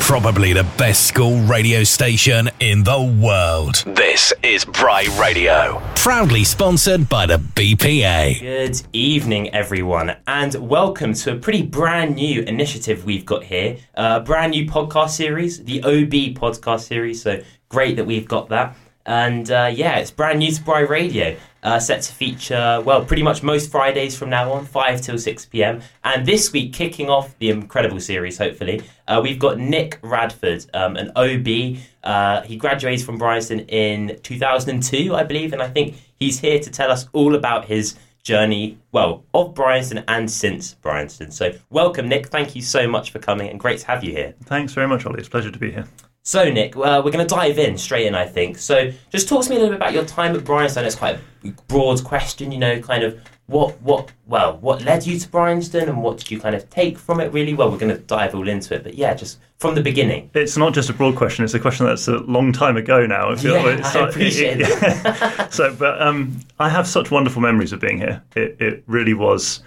Probably the best school radio station in the world. This is Bry Radio. Proudly sponsored by the BPA. Good evening, everyone, and welcome to a pretty brand new initiative we've got here. A brand new podcast series, the OB podcast series. So great that we've got that. And uh, yeah, it's brand new to Bry Radio uh, set to feature, well, pretty much most Fridays from now on, 5 till 6 pm. And this week, kicking off the incredible series, hopefully, uh, we've got Nick Radford, um, an OB. Uh, he graduated from Bryanston in 2002, I believe, and I think he's here to tell us all about his journey, well, of Bryanston and since Bryanston. So, welcome, Nick. Thank you so much for coming, and great to have you here. Thanks very much, Ollie. It's a pleasure to be here. So, Nick, uh, we're going to dive in straight in, I think. So, just talk to me a little bit about your time at Bryanston. It's quite a broad question, you know, kind of what, what, well, what led you to Bryanston and what did you kind of take from it, really? Well, we're going to dive all into it, but yeah, just from the beginning. It's not just a broad question, it's a question that's a long time ago now. Yeah, like I appreciate it, it, so, but um, I have such wonderful memories of being here. It, it really was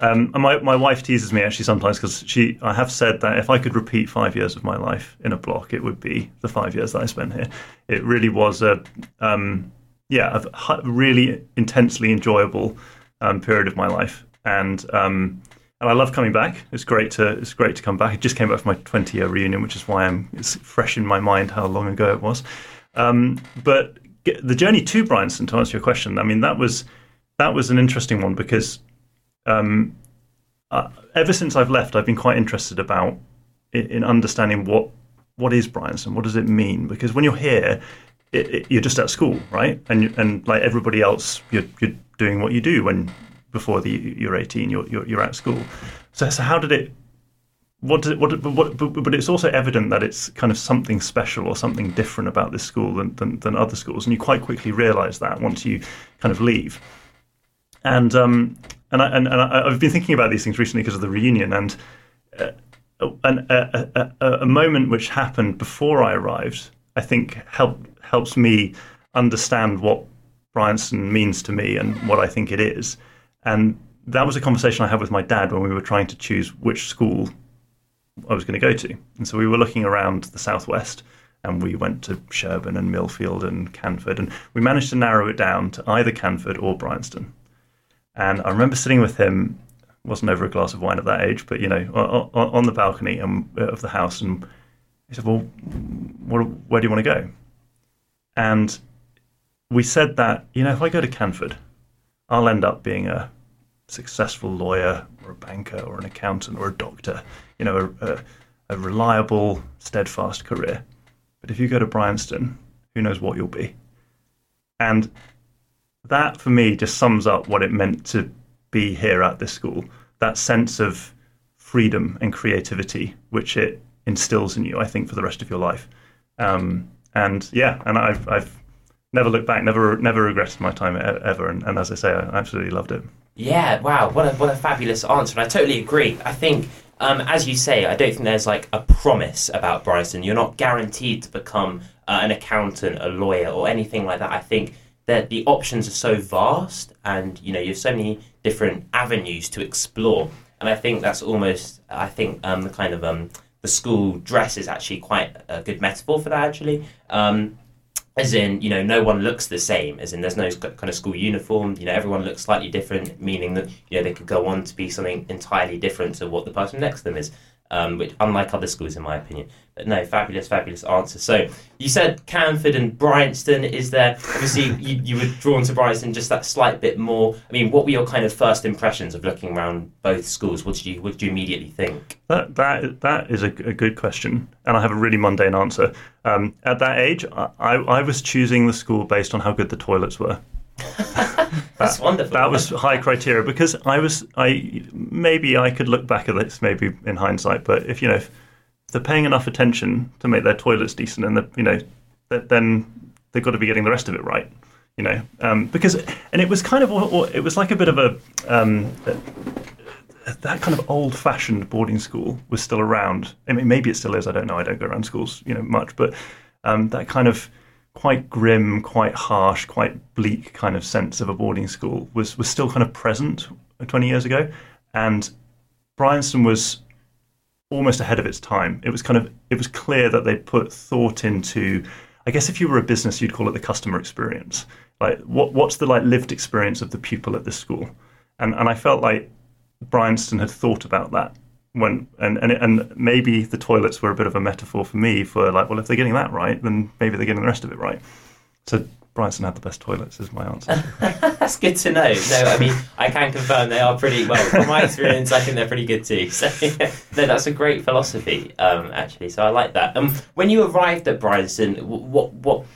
um, and my, my wife teases me actually sometimes because she I have said that if I could repeat five years of my life in a block, it would be the five years that I spent here. It really was a um, yeah a really intensely enjoyable um, period of my life, and um, and I love coming back. It's great to it's great to come back. It just came back for my 20 year reunion, which is why I'm it's fresh in my mind how long ago it was. Um, but the journey to Bryanston, to answer your question, I mean that was that was an interesting one because um, uh, ever since I've left, I've been quite interested about in, in understanding what what is Bryanston, what does it mean? Because when you're here, it, it, you're just at school, right? And and like everybody else, you're you're doing what you do when before the, you're 18, you're, you're, you're at school. So so how did it? What did it, what, what, but, but it's also evident that it's kind of something special or something different about this school than, than, than other schools, and you quite quickly realise that once you kind of leave. And um, and I, and, and I, have been thinking about these things recently because of the reunion and uh, an, a, a, a, moment which happened before I arrived. I think help, helps me understand what Bryanston means to me and what I think it is. And that was a conversation I had with my dad when we were trying to choose which school I was going to go to. And so we were looking around the southwest and we went to Sherborne and Millfield and Canford and we managed to narrow it down to either Canford or Bryanston. And I remember sitting with him, wasn't over a glass of wine at that age, but you know, on, on the balcony um, of the house, and he said, "Well, where, where do you want to go?" And we said that you know, if I go to Canford, I'll end up being a successful lawyer or a banker or an accountant or a doctor. You know, a, a, a reliable, steadfast career. But if you go to Bryanston, who knows what you'll be? And that for me just sums up what it meant to be here at this school. That sense of freedom and creativity, which it instills in you, I think, for the rest of your life. Um, and yeah, and I've, I've never looked back, never, never regretted my time ever. And, and as I say, I absolutely loved it. Yeah, wow, what a what a fabulous answer, and I totally agree. I think, um, as you say, I don't think there's like a promise about Bryanston. You're not guaranteed to become uh, an accountant, a lawyer, or anything like that. I think that the options are so vast and you know you have so many different avenues to explore. And i think that's almost i think um, the kind of um, the school dress is actually quite a good metaphor for that actually. Um, as in you know no one looks the same as in there's no kind of school uniform you know everyone looks slightly different meaning that you know they could go on to be something entirely different to what the person next to them is um, which unlike other schools in my opinion. But no, fabulous, fabulous answer. So you said Canford and Bryanston. Is there obviously you, you were drawn to Bryanston just that slight bit more? I mean, what were your kind of first impressions of looking around both schools? What did you what did you immediately think? That that that is a, a good question, and I have a really mundane answer. Um, at that age, I, I was choosing the school based on how good the toilets were. That's that, wonderful. That was high criteria because I was I maybe I could look back at this maybe in hindsight, but if you know if they're paying enough attention to make their toilets decent, and the, you know then they've got to be getting the rest of it right. You know, um, because and it was kind of it was like a bit of a um, that kind of old-fashioned boarding school was still around. I mean, maybe it still is. I don't know. I don't go around schools, you know, much, but um, that kind of quite grim, quite harsh, quite bleak kind of sense of a boarding school was was still kind of present 20 years ago, and Bryanston was almost ahead of its time. It was kind of it was clear that they put thought into. I guess if you were a business, you'd call it the customer experience. Like what what's the like lived experience of the pupil at this school, and and I felt like Bryanston had thought about that when and and and maybe the toilets were a bit of a metaphor for me for like well if they're getting that right then maybe they're getting the rest of it right. So Bryanston had the best toilets, is my answer. That's good to know. No, I mean, I can confirm they are pretty, well, from my experience, I think they're pretty good too. So, no, that's a great philosophy, um, actually. So I like that. Um, when you arrived at Bryanston, what, what,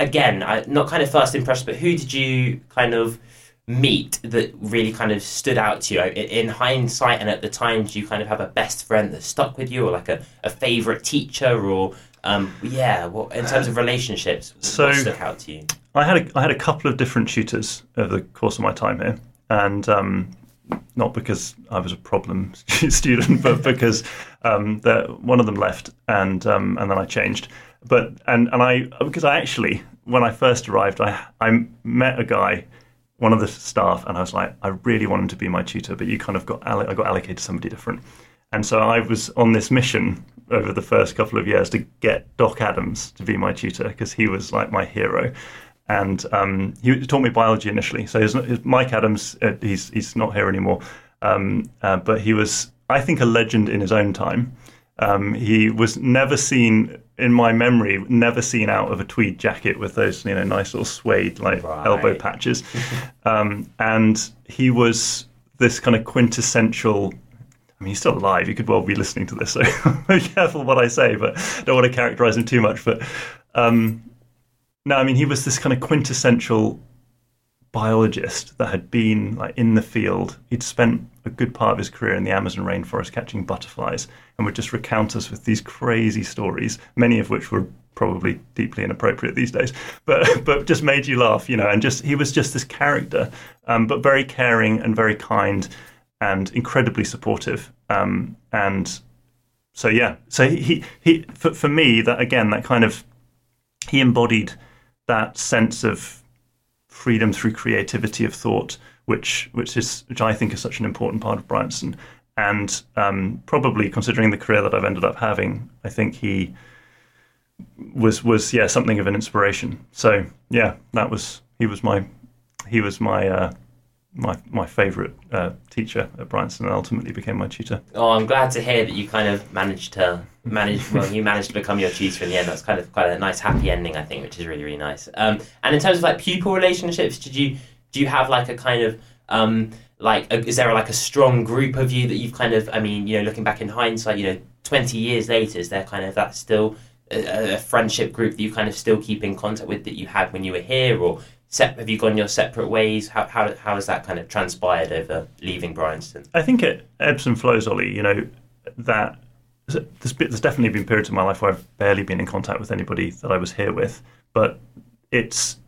again, I, not kind of first impression, but who did you kind of meet that really kind of stood out to you in hindsight and at the time do you kind of have a best friend that stuck with you or like a, a favorite teacher or um, yeah well, in terms of relationships so what stuck out to you I had a, I had a couple of different tutors over the course of my time here, and um, not because I was a problem student, but because um, one of them left, and um, and then I changed. But and and I because I actually when I first arrived, I I met a guy, one of the staff, and I was like, I really want him to be my tutor, but you kind of got I got allocated somebody different. And so I was on this mission over the first couple of years to get Doc Adams to be my tutor because he was like my hero and um, he taught me biology initially. So his, his Mike Adams, uh, he's he's not here anymore, um, uh, but he was, I think, a legend in his own time. Um, he was never seen in my memory, never seen out of a tweed jacket with those you know nice little suede like right. elbow patches, um, and he was this kind of quintessential I mean, he's still alive. He could well be listening to this, so be careful what I say, but don't want to characterize him too much. But um, no, I mean he was this kind of quintessential biologist that had been like in the field. He'd spent a good part of his career in the Amazon rainforest catching butterflies, and would just recount us with these crazy stories, many of which were probably deeply inappropriate these days, but but just made you laugh, you know. And just he was just this character, um, but very caring and very kind, and incredibly supportive. Um, and so yeah, so he he for, for me that again that kind of he embodied that sense of freedom through creativity of thought, which which is which I think is such an important part of Bryanston. And um, probably considering the career that I've ended up having, I think he was was yeah something of an inspiration. So yeah, that was he was my he was my uh, my my favourite uh, teacher at Bryanston and ultimately became my tutor. Oh, I'm glad to hear that you kind of managed to manage. Well, you managed to become your tutor in the end. That's kind of quite a nice happy ending, I think, which is really really nice. Um, and in terms of like pupil relationships, did you do you have like a kind of um, like a, is there like a strong group of you that you've kind of I mean you know looking back in hindsight you know 20 years later is there kind of that still a, a friendship group that you kind of still keep in contact with that you had when you were here or have you gone your separate ways? How, how, how has that kind of transpired over leaving Bryanston? I think it ebbs and flows, Ollie. You know, that there's, there's definitely been periods of my life where I've barely been in contact with anybody that I was here with, but it's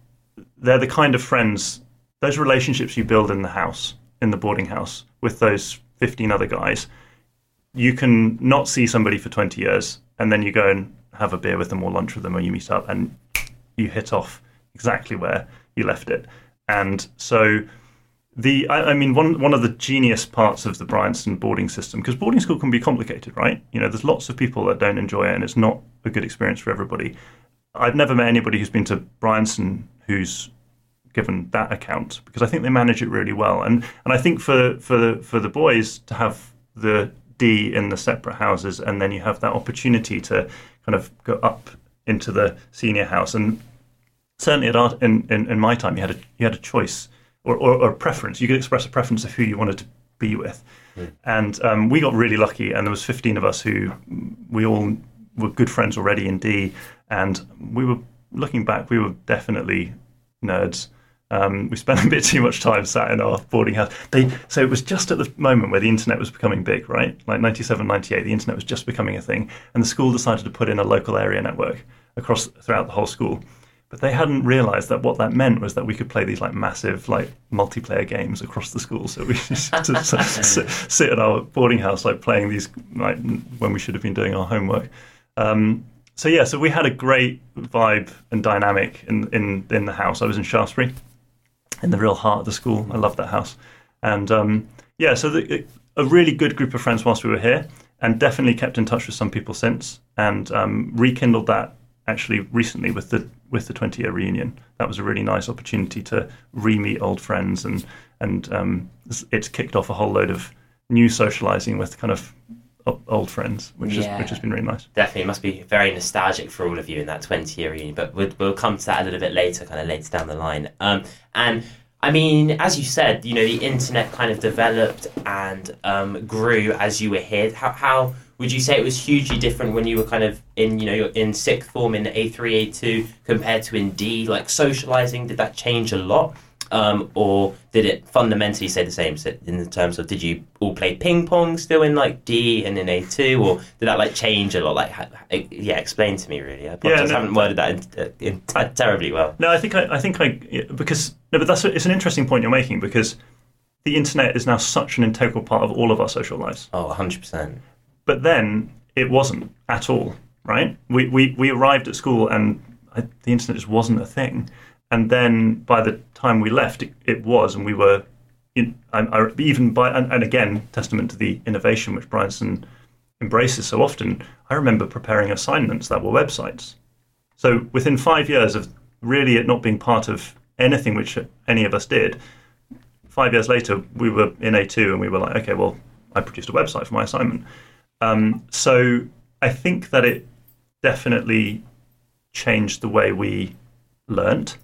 they're the kind of friends, those relationships you build in the house, in the boarding house, with those 15 other guys. You can not see somebody for 20 years, and then you go and have a beer with them or lunch with them, or you meet up, and you hit off exactly where you left it. And so the I, I, mean one one of the genius parts of the Bryanston boarding system because boarding school can be complicated, right? You know, there's lots of people that don't enjoy it, and it's not a good experience for everybody. I've never met anybody who's been to Bryanston who's given that account because I think they manage it really well, and and I think for for the, for the boys to have the D in the separate houses, and then you have that opportunity to kind of go up into the senior house and certainly at our, in, in, in my time, you had a you had a choice or, or, or, a preference. You could express a preference of who you wanted to be with, mm. and um, we got really lucky. And there was 15 of us who we all were good friends already in D, and we were looking back, we were definitely nerds. Um, we spent a bit too much time sat in our boarding house. They, so it was just at the moment where the internet was becoming big, right? Like 97, 98, the internet was just becoming a thing. And the school decided to put in a local area network across throughout the whole school. But they hadn't realised that what that meant was that we could play these like massive like multiplayer games across the school. So we just sit, sit at our boarding house like playing these like when we should have been doing our homework. Um, so yeah, so we had a great vibe and dynamic in in in the house. I was in Shaftesbury, in the real heart of the school. I love that house, and um, yeah, so the, a really good group of friends whilst we were here. and definitely kept in touch with some people since, and um, rekindled that actually recently with the with the 20 year reunion. That was a really nice opportunity to re meet old friends, and and um, it's kicked off a whole load of new socializing with kind of old friends, which yeah. is which has been really nice. Definitely, it must be very nostalgic for all of you in that 20 year reunion. But we'll, we'll come to that a little bit later, kind of later down the line. Um, and I mean, as you said, you know, the internet kind of developed and um, grew as you were here. How, how would you say it was hugely different when you were kind of in, you know, in sixth form in A three, A two compared to in D? Like socializing, did that change a lot? Um, or did it fundamentally say the same in the terms of did you all play ping pong still in like D and in A two, or did that like change a lot? Like, yeah, explain to me really. I yeah, no, haven't worded that in, in t- terribly well. No, I think I, I think I because no, but that's it's an interesting point you're making because the internet is now such an integral part of all of our social lives. Oh, 100 percent. But then it wasn't at all, right? We we we arrived at school and I, the internet just wasn't a thing and then by the time we left, it, it was, and we were in, I, I, even by and, and, again testament to the innovation which Bryanston embraces so often. I remember preparing assignments that were websites. So within five years of really it not being part of anything which any of us did, five years later we were in A2 and we were like, okay, well, I produced a website for my assignment. Um, so I think that it definitely changed the way we learnt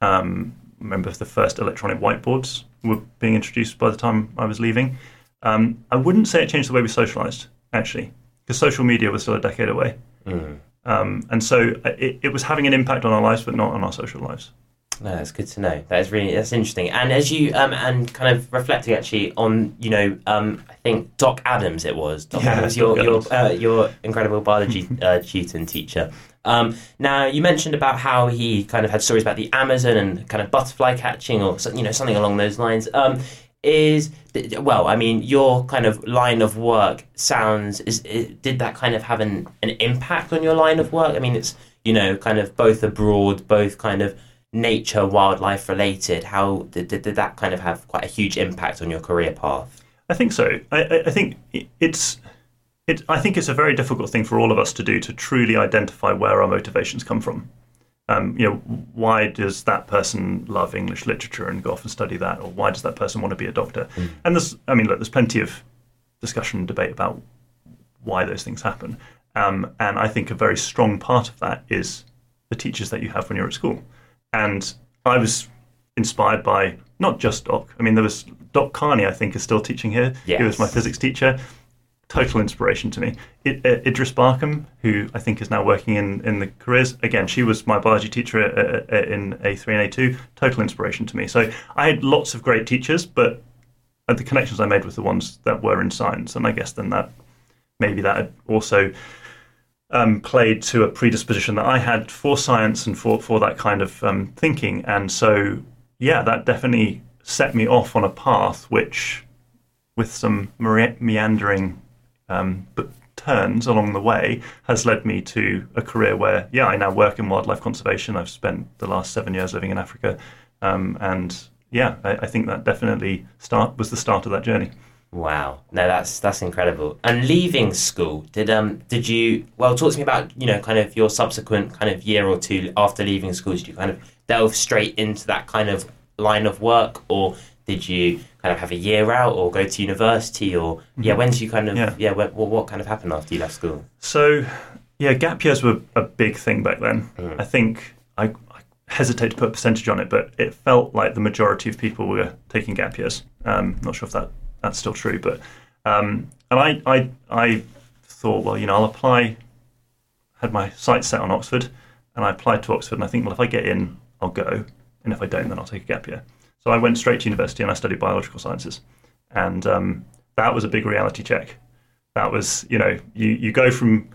um, remember the first electronic whiteboards were being introduced by the time I was leaving. Um, I wouldn't say it changed the way we socialized, actually, because social media was still a decade away. Mm. Um, and so uh, it, it was having an impact on our lives, but not on our social lives. No, that's good to know. That is really that's interesting. And as you um, and kind of reflecting actually on you know um, I think Doc Adams it was Doc yeah, Adams your your uh, your incredible biology uh, tutor and teacher. Um, now you mentioned about how he kind of had stories about the Amazon and kind of butterfly catching or you know something along those lines. Um, is well, I mean, your kind of line of work sounds is, is did that kind of have an an impact on your line of work? I mean, it's you know kind of both abroad, both kind of nature, wildlife related? How did, did, did that kind of have quite a huge impact on your career path? I think so. I, I think it's. It, I think it's a very difficult thing for all of us to do to truly identify where our motivations come from. Um, you know, why does that person love English literature and go off and study that, or why does that person want to be a doctor? Mm. And there's, I mean, look, there's plenty of discussion and debate about why those things happen. Um, and I think a very strong part of that is the teachers that you have when you're at school. And I was inspired by not just Doc. I mean, there was Doc Carney, I think, is still teaching here. Yes. He was my physics teacher. Total inspiration to me. It, uh, Idris Barkham, who I think is now working in, in the careers, again, she was my biology teacher uh, uh, in A3 and A2. Total inspiration to me. So I had lots of great teachers, but the connections I made with the ones that were in science, and I guess then that maybe that also um, played to a predisposition that I had for science and for, for that kind of um, thinking. And so, yeah, that definitely set me off on a path which, with some meandering um, but turns along the way, has led me to a career where, yeah, I now work in wildlife conservation. I've spent the last seven years living in Africa. Um, and yeah, I, I think that definitely start was the start of that journey. Wow, no, that's that's incredible. And leaving school, did um did you well talk to me about you know kind of your subsequent kind of year or two after leaving school? Did you kind of delve straight into that kind of line of work, or did you kind of have a year out, or go to university, or yeah, mm-hmm. when did you kind of yeah, yeah what, what kind of happened after you left school? So yeah, gap years were a big thing back then. Mm. I think I, I, hesitate to put a percentage on it, but it felt like the majority of people were taking gap years. Um, not sure if that that's still true. But um, and I, I I thought, well, you know, I'll apply. Had my sights set on Oxford, and I applied to Oxford, and I think, well, if I get in, I'll go, and if I don't, then I'll take a gap year. So I went straight to university and I studied biological sciences, and um, that was a big reality check. That was, you know, you you go from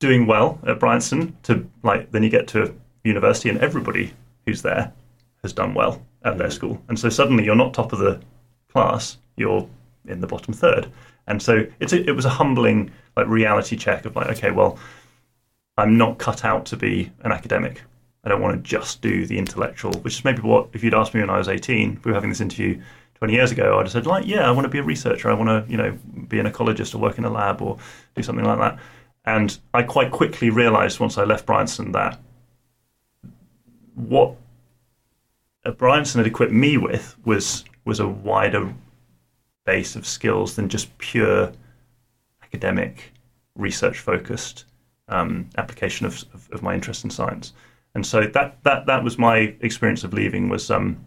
doing well at Bryanston to like then you get to university and everybody who's there has done well at their school, and so suddenly you're not top of the class, you're in the bottom third. And so it's a, it was a humbling like reality check of like, okay, well, I'm not cut out to be an academic. I don't want to just do the intellectual, which is maybe what if you'd asked me when I was 18, we were having this interview 20 years ago, I'd have said, like, yeah, I want to be a researcher. I want to, you know, be an ecologist or work in a lab or do something like that. And I quite quickly realized once I left Bryanston that what Bryanston had equipped me with was was a wider base of skills than just pure academic, research focused um, application of, of, of, my interest in science. And so that that that was my experience of leaving. Was um,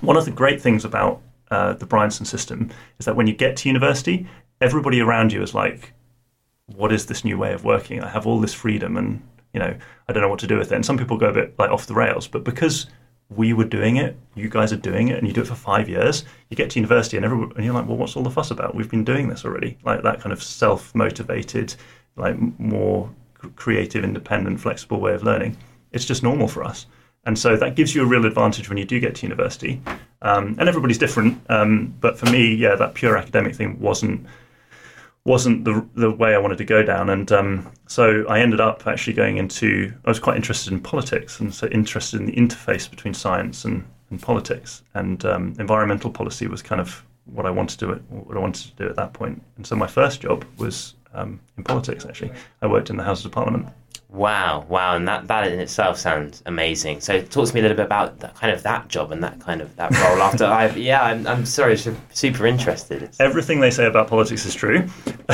one of the great things about uh, the Bryanston system is that when you get to university, everybody around you is like, "What is this new way of working? I have all this freedom, and you know, I don't know what to do with it." And some people go a bit like off the rails, but because we were doing it, you guys are doing it, and you do it for five years. You get to university, and everyone, and you're like, well, what's all the fuss about? We've been doing this already. Like that kind of self-motivated, like more creative, independent, flexible way of learning. It's just normal for us, and so that gives you a real advantage when you do get to university. Um, and everybody's different, um, but for me, yeah, that pure academic thing wasn't wasn't the the way I wanted to go down, and um, so I ended up actually going into. I was quite interested in politics, and so interested in the interface between science and, and politics, and um, environmental policy was kind of what I wanted to do. What I wanted to do at that point. point, and so my first job was um, in politics. Actually, I worked in the Houses of Parliament. Wow, wow, and that, that in itself sounds amazing. So, talk to me a little bit about that kind of that job and that kind of that role. After I, yeah, I'm, I'm sorry, super interested. Everything they say about politics is true.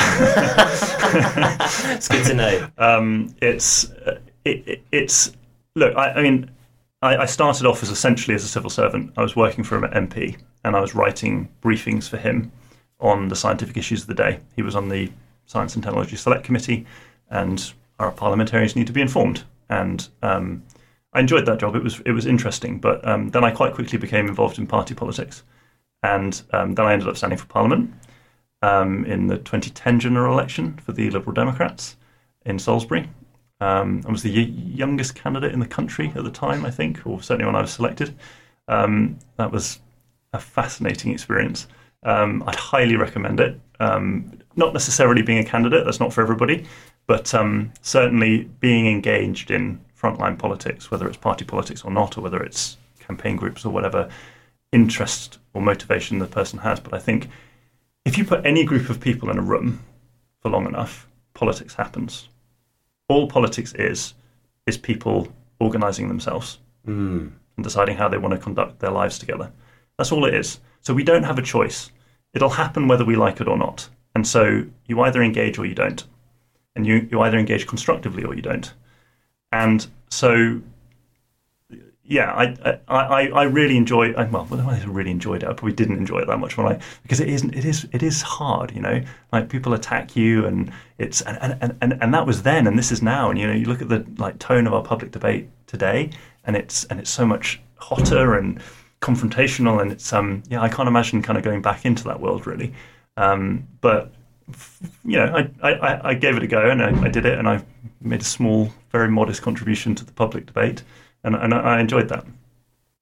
it's good to know. Um, it's uh, it, it's look. I, I mean, I, I, started off as essentially as a civil servant. I was working for an MP, and I was writing briefings for him on the scientific issues of the day. He was on the Science and Technology Select Committee, and our parliamentarians need to be informed. And um, I enjoyed that job. It was it was interesting, but um, then I quite quickly became involved in party politics, and um, then I ended up standing for parliament um, in the 2010 general election for the Liberal Democrats in Salisbury. Um, I was the youngest candidate in the country at the time, I think, or certainly when I was selected. Um, that was a fascinating experience. I'd highly recommend it. not necessarily being a candidate; that's not for everybody. But um, certainly being engaged in frontline politics, whether it's party politics or not, or whether it's campaign groups or whatever interest or motivation the person has. But I think if you put any group of people in a room for long enough, politics happens. All politics is is people organizing themselves mm. and deciding how they want to conduct their lives together. That's all it is. So we don't have a choice. It'll happen whether we like it or not. And so you either engage or you don't and you, you either engage constructively or you don't. And so, yeah, I I, I really enjoy. Well, I really enjoyed it. I probably didn't enjoy it that much when I because it isn't. It is. It is hard. You know, like people attack you, and it's and, and, and, and that was then, and this is now. And you know, you look at the like tone of our public debate today, and it's and it's so much hotter and confrontational, and it's um yeah, I can't imagine kind of going back into that world really. Um, but you know, I, I, I gave it a go and I, I, did it and I made a small, very modest contribution to the public debate and, and I enjoyed that.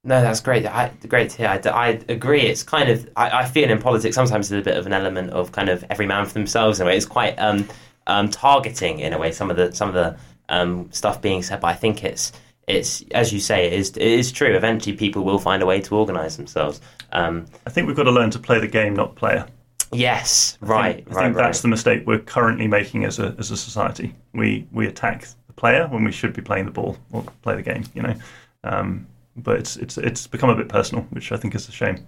No, that's great. I, great to hear. I, I agree. It's kind of I, I, feel in politics sometimes there's a bit of an element of kind of every man for themselves in a way. It's quite um, um, targeting in a way. Some of the some of the um, stuff being said, but I think it's it's as you say, it is it is true. Eventually, people will find a way to organise themselves. Um, I think we've got to learn to play the game, not player. Yes, right. I think, I think right, that's the mistake we're currently making as a as a society. We we attack the player when we should be playing the ball or play the game. You know, um, but it's it's it's become a bit personal, which I think is a shame.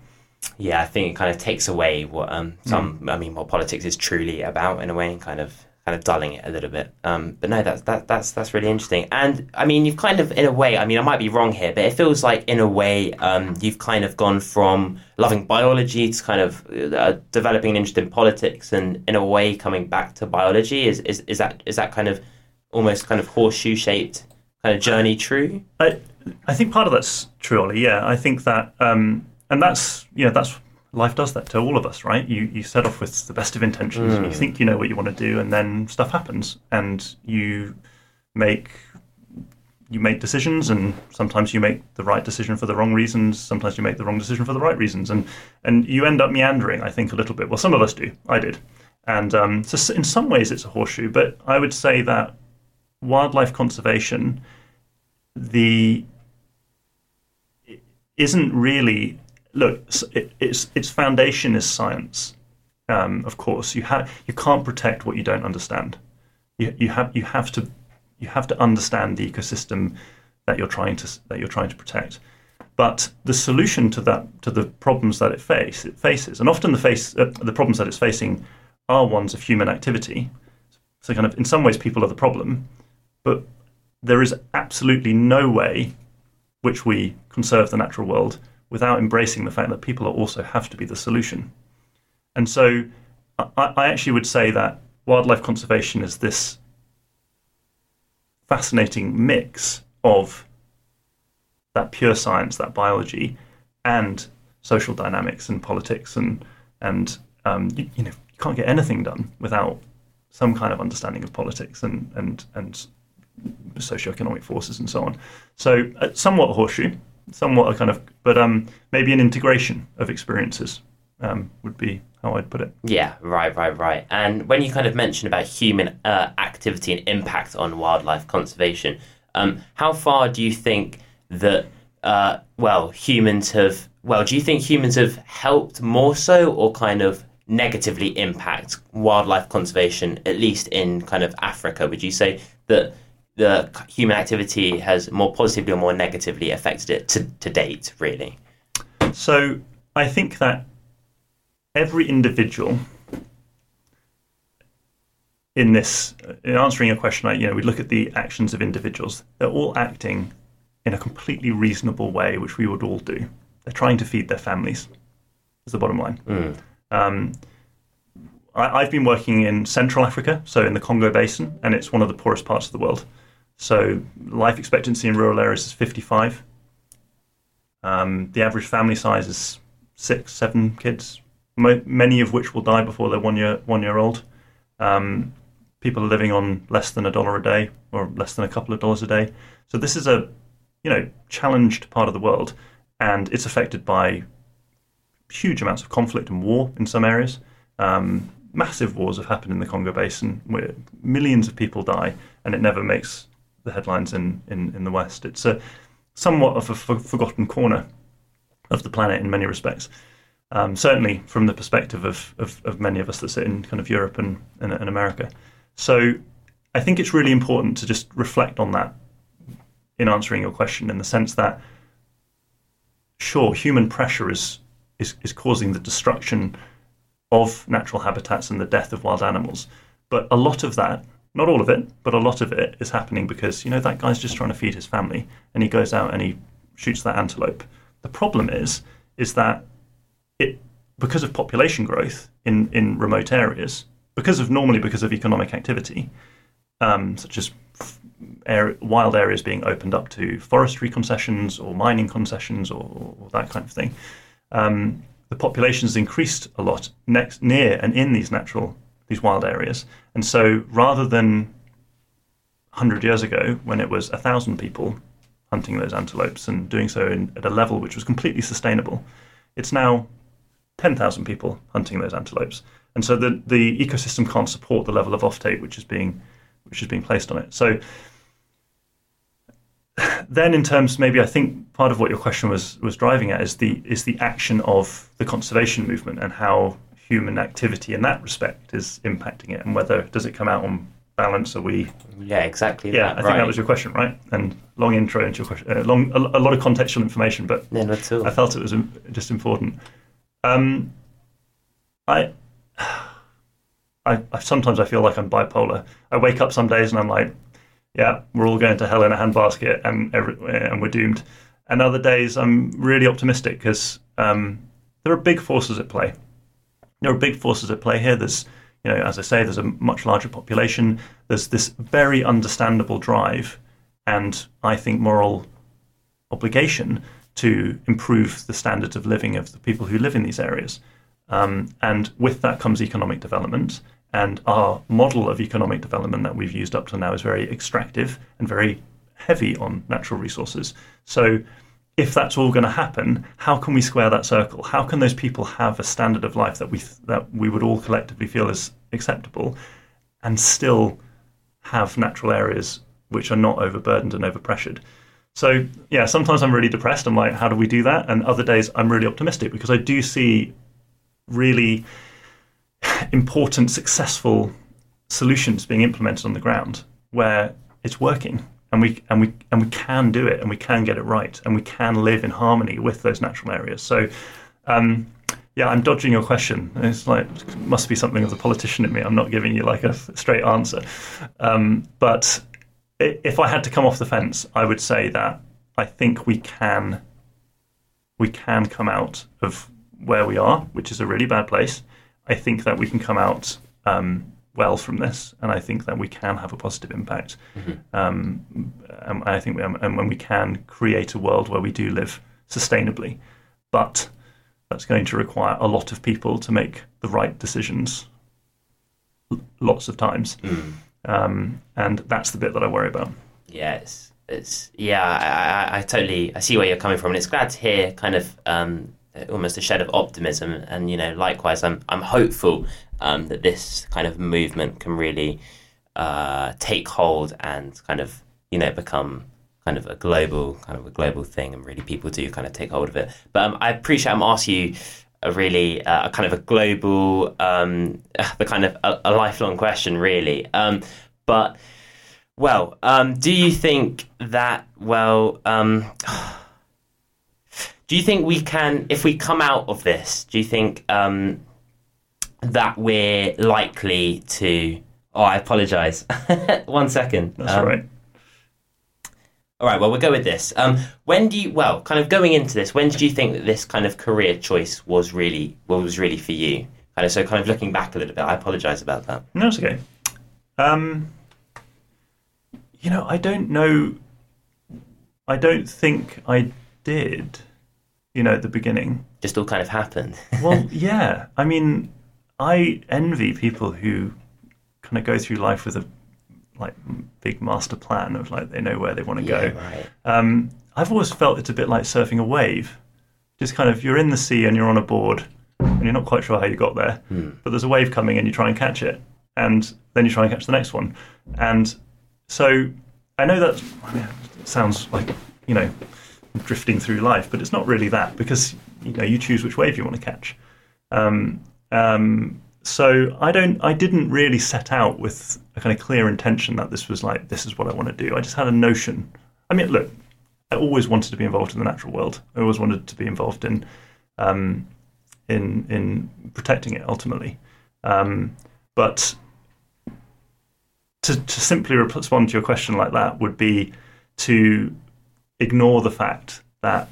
Yeah, I think it kind of takes away what um, some. Mm. I mean, what politics is truly about in a way, kind of kind of dulling it a little bit. Um, but no, that's that, that's that's really interesting. And I mean, you've kind of, in a way, I mean, I might be wrong here, but it feels like, in a way, um, you've kind of gone from loving biology to kind of uh, developing an interest in politics, and in a way, coming back to biology. Is is is that is that kind of almost kind of horseshoe shaped kind of journey true? I I think part of that's true, Ollie. Yeah, I think that, um, and that's you know that's life does that to all of us, right? You you set off with the best of intentions, mm. you think you know what you want to do, and then stuff happens, and you make you make decisions, and sometimes you make the right decision for the wrong reasons. Sometimes you make the wrong decision for the right reasons, and and you end up meandering. I think a little bit. Well, some of us do. I did, and um, so in some ways it's a horseshoe. But I would say that wildlife conservation, the isn't really look, it, its its foundation is science. Um, of course, you have you can't protect what you don't understand. You, you have you have to you have to understand the ecosystem that you're trying to that you're trying to protect. But the solution to that to the problems that it face it faces, and often the face uh, the problems that it's facing are ones of human activity. So kind of in some ways people are the problem, but there is absolutely no way which we conserve the natural world without embracing the fact that people also have to be the solution. And so I, I actually would say that wildlife conservation is this fascinating mix of that pure science, that biology, and social dynamics and politics, and and um, you, you, know you can't get anything done without some kind of understanding of politics and and and socioeconomic forces and so on. So uh, somewhat horseshoe, somewhat a kind of, but um, maybe an integration of experiences um, would be how I'd put it. Yeah, right, right, right. And when you kind of mention about human uh, activity and impact on wildlife conservation, um, how far do you think that, uh, well, humans have, well, do you think humans have helped more so or kind of negatively impact wildlife conservation, at least in kind of Africa? Would you say that the human activity has more positively or more negatively affected it to, to date, really? So I think that every individual in this, in answering a question you know, we look at the actions of individuals, they're all acting in a completely reasonable way, which we would all do. They're trying to feed their families, is the bottom line. Mm. Um, I, have been working in Central Africa, so in the Congo Basin, and it's one of the poorest parts of the world. So life expectancy in rural areas is 55. Um, the average family size is six, seven kids, mo- many of which will die before they're one year one year old. Um, people are living on less than a dollar a day or less than a couple of dollars a day. So this is a you know challenged part of the world, and it's affected by huge amounts of conflict and war in some areas. Um, massive wars have happened in the Congo Basin where millions of people die, and it never makes the headlines in, in, in the West. It's a somewhat of a forgotten corner of the planet in many respects um, certainly from the perspective of, of, of, many of us that sit in kind of Europe and, and, and, America. So I think it's really important to just reflect on that in answering your question in the sense that, sure, human pressure is, is, is causing the destruction of natural habitats and the death of wild animals. But a lot of that, not all of it, but a lot of it is happening because, you know, that guy's just trying to feed his family and he goes out and he shoots that antelope. The problem is, is that it because of population growth in, in remote areas, because of normally because of economic activity, um, such as wild areas being opened up to forestry concessions or mining concessions or, or that kind of thing, um, the population has increased a lot next near and in these natural these wild areas, and so rather than 100 years ago when it was a thousand people hunting those antelopes and doing so in, at a level which was completely sustainable, it's now 10,000 people hunting those antelopes. And so the, the ecosystem can't support the level of offtake which is being which is being placed on it. So then in terms maybe I think part of what your question was was driving at is the is the action of the conservation movement and how human activity in that respect is impacting it and whether does it come out on balance are we yeah exactly yeah that, i think right. that was your question right and long intro into your question uh, long a, a, lot of contextual information but yeah, i felt it was just important um, I, I, I sometimes I feel like I'm bipolar. I wake up some days and I'm like, yeah, we're all going to hell in a handbasket and every, and we're doomed. And other days I'm really optimistic because um, there are big forces at play. There are big forces at play here. There's, you know, as I say, there's a much larger population. There's this very understandable drive, and I think moral obligation to improve the standards of living of the people who live in these areas. Um, and with that comes economic development. And our model of economic development that we've used up to now is very extractive and very heavy on natural resources. So, if that's all going to happen, how can we square that circle? How can those people have a standard of life that we that we would all collectively feel is acceptable, and still have natural areas which are not overburdened and overpressured? So yeah, sometimes I'm really depressed. I'm like, how do we do that? And other days I'm really optimistic because I do see really important, successful solutions being implemented on the ground where it's working and we and we and we can do it and we can get it right and we can live in harmony with those natural areas. So um, yeah, I'm dodging your question. It's like it must be something of the politician in me. I'm not giving you like a straight answer. Um, but if I had to come off the fence, I would say that I think we can we can come out of where we are, which is a really bad place. I think that we can come out um, well from this, and I think that we can have a positive impact. Mm-hmm. Um, and I think, we, and when we can create a world where we do live sustainably, but that's going to require a lot of people to make the right decisions, lots of times. Mm. Um, and that's the bit that I worry about. Yes, it's, yeah, I, I, I, totally I see where you're coming from, and it's glad to hear kind of um, almost a shed of optimism. And you know, likewise, I'm I'm hopeful um, that this kind of movement can really uh, take hold and kind of you know become kind of a global kind of a global thing, and really people do kind of take hold of it. But um, I appreciate I'm asking you a really uh, a kind of a global, um, the kind of a, a lifelong question, really. Um, but well, um, do you think that well? Um, do you think we can, if we come out of this? Do you think um, that we're likely to? Oh, I apologise. One second. That's all right. All right, well, we'll go with this. Um, when do you, well, kind of going into this, when did you think that this kind of career choice was really, well, was really for you? Kind of, so kind of looking back a little bit, I apologise about that. No, it's okay. Um, you know, I don't know. I don't think I did, you know, at the beginning. Just all kind of happened. well, yeah. I mean, I envy people who kind of go through life with a like big master plan of like they know where they want to yeah, go. Right. Um, I've always felt it's a bit like surfing a wave. Just kind of you're in the sea and you're on a board and you're not quite sure how you got there, hmm. but there's a wave coming and you try and catch it, and then you try and catch the next one. And so I know that sounds like you know drifting through life, but it's not really that because you know you choose which wave you want to catch. Um, um, so I don't, I didn't really set out with a kind of clear intention that this was like this is what I want to do. I just had a notion. I mean, look, I always wanted to be involved in the natural world. I always wanted to be involved in um, in in protecting it ultimately. Um, but to to simply respond to your question like that would be to ignore the fact that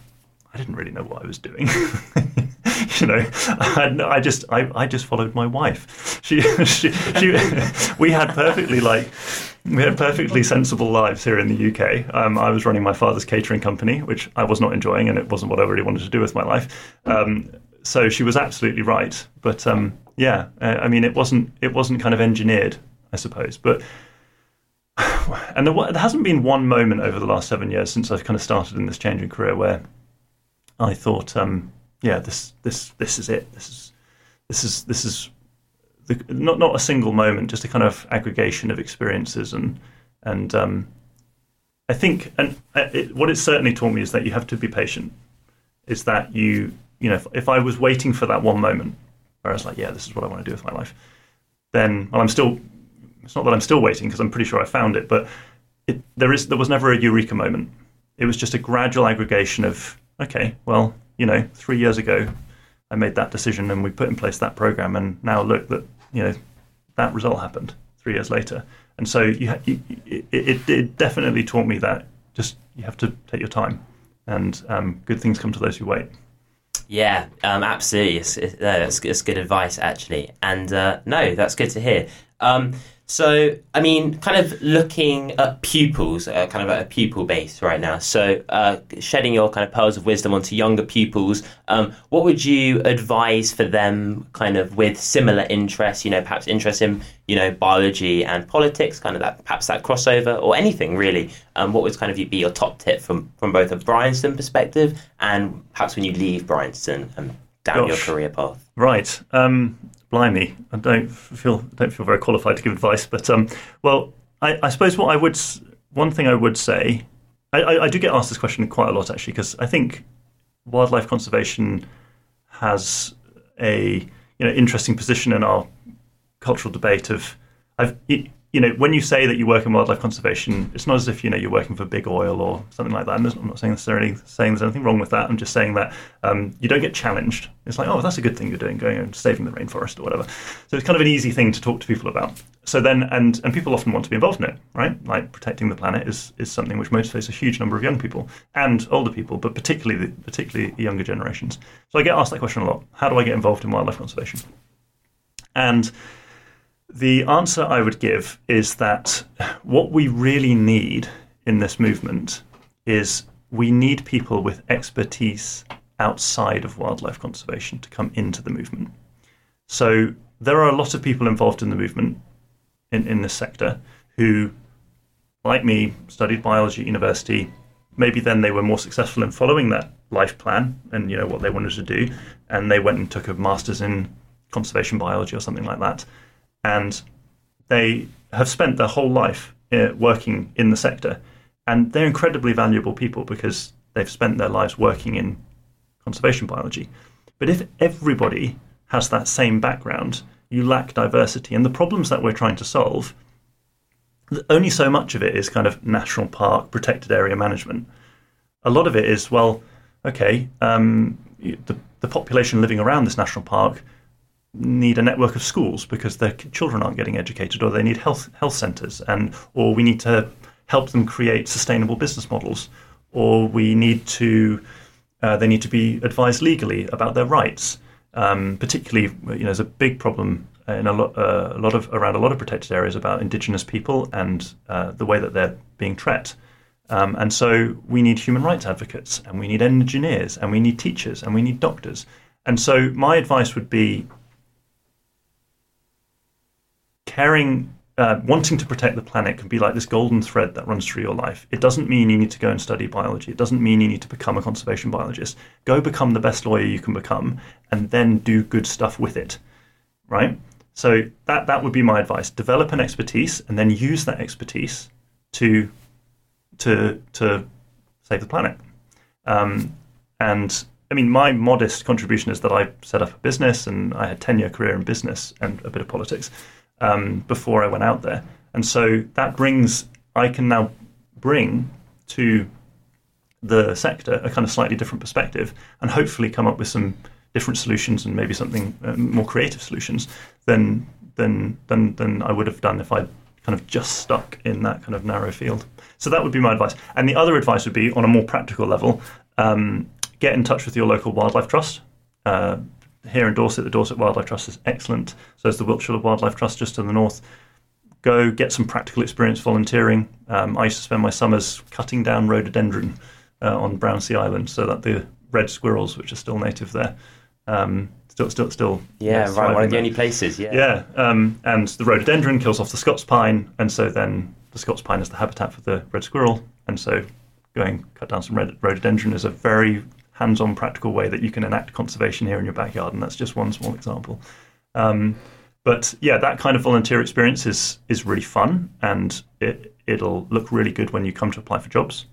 I didn't really know what I was doing. you know, I, I, just I, I just followed my wife. She, she, she we had perfectly like we had perfectly sensible lives here in the UK. Um, I was running my father's catering company, which I was not enjoying, and it wasn't what I really wanted to do with my life. Um, so she was absolutely right. But um, yeah, I mean, it wasn't it wasn't kind of engineered, I suppose. But and there, there hasn't been one moment over the last seven years since I've kind of started in this changing career where I thought, um, yeah, this this this is it. This is this is this is the, not not a single moment, just a kind of aggregation of experiences and and um, I think and uh, it, what it certainly taught me is that you have to be patient. Is that you you know if, if, I was waiting for that one moment where I was like, yeah, this is what I want to do with my life, then well, I'm still. It's not that I'm still waiting because I'm pretty sure I found it, but it, there is there was never a eureka moment. It was just a gradual aggregation of okay, well, you know, three years ago, I made that decision and we put in place that program, and now look that you know that result happened three years later. And so you, it, it, it, definitely taught me that just you have to take your time, and um, good things come to those who wait. Yeah, um, absolutely. It's, it's, uh, it's, it's, good advice, actually. And uh, no, that's good to hear. Um, so, I mean, kind of looking at pupils, uh, kind of at a pupil base right now. So, uh, shedding your kind of pearls of wisdom onto younger pupils, um, what would you advise for them, kind of with similar interests? You know, perhaps interest in you know biology and politics, kind of that perhaps that crossover, or anything really. Um, what would kind of be your top tip from from both a Bryanston perspective and perhaps when you leave Bryanston and down Gosh. your career path? Right. Um, blimey, I don't feel don't feel very qualified to give advice. But um, well, I, I, suppose what I would one thing I would say, I, I, do get asked this question quite a lot actually because I think wildlife conservation has a you know interesting position in our cultural debate of I've you know, when you say that you work in wildlife conservation, it's not as if you know you're working for big oil or something like that. I'm not saying necessarily saying there's anything wrong with that. I'm just saying that um, you don't get challenged. It's like, oh, that's a good thing you're doing, going and saving the rainforest or whatever. So it's kind of an easy thing to talk to people about. So then, and and people often want to be involved in it, right? Like protecting the planet is is something which motivates a huge number of young people and older people, but particularly particularly younger generations. So I get asked that question a lot. How do I get involved in wildlife conservation? And the answer I would give is that what we really need in this movement is we need people with expertise outside of wildlife conservation to come into the movement. So there are a lot of people involved in the movement in, in this sector who, like me, studied biology at university. Maybe then they were more successful in following that life plan and you know what they wanted to do, and they went and took a master's in conservation biology or something like that and they have spent their whole life uh, working in the sector, and they're incredibly valuable people because they've spent their lives working in conservation biology. But if everybody has that same background, you lack diversity, and the problems that we're trying to solve, only so much of it is kind of national park protected area management. A lot of it is well, okay, um, the the population living around this national park need a network of schools because their children aren't getting educated, or they need health health centres, and or we need to help them create sustainable business models, or we need to uh, they need to be advised legally about their rights. Um, particularly, you know, there's a big problem in a lot, uh, a lot of around a lot of protected areas about Indigenous people and uh, the way that they're being treated. Um, and so we need human rights advocates, and we need engineers, and we need teachers, and we need doctors. And so my advice would be caring, uh, wanting to protect the planet can be like this golden thread that runs through your life. It doesn't mean you need to go and study biology. It doesn't mean you need to become a conservation biologist. Go become the best lawyer you can become, and then do good stuff with it, right? So that that would be my advice. Develop an expertise, and then use that expertise to to to save the planet. Um, and I mean, my modest contribution is that I set up a business and I had a ten year career in business and a bit of politics um, before I went out there. And so that brings, I can now bring to the sector a kind of slightly different perspective and hopefully come up with some different solutions and maybe something uh, more creative solutions than, than, than, than I would have done if I kind of just stuck in that kind of narrow field. So that would be my advice. And the other advice would be on a more practical level um, get in touch with your local wildlife trust. Uh, here in Dorset, the Dorset Wildlife Trust is excellent. So is the Wiltshire Wildlife Trust just to the north. Go get some practical experience volunteering. Um, I used to spend my summers cutting down rhododendron uh, on Brownsea Island so that the red squirrels, which are still native there, um, still, still, still. Yeah, right. One of the only places. Yeah. Yeah, um, and the rhododendron kills off the Scots pine, and so then the Scots pine is the habitat for the red squirrel, and so going cut down some red, rhododendron is a very hands-on practical way that you can enact conservation here in your backyard and that's just one small example. Um, but yeah that kind of volunteer experience is is really fun and it, it'll look really good when you come to apply for jobs.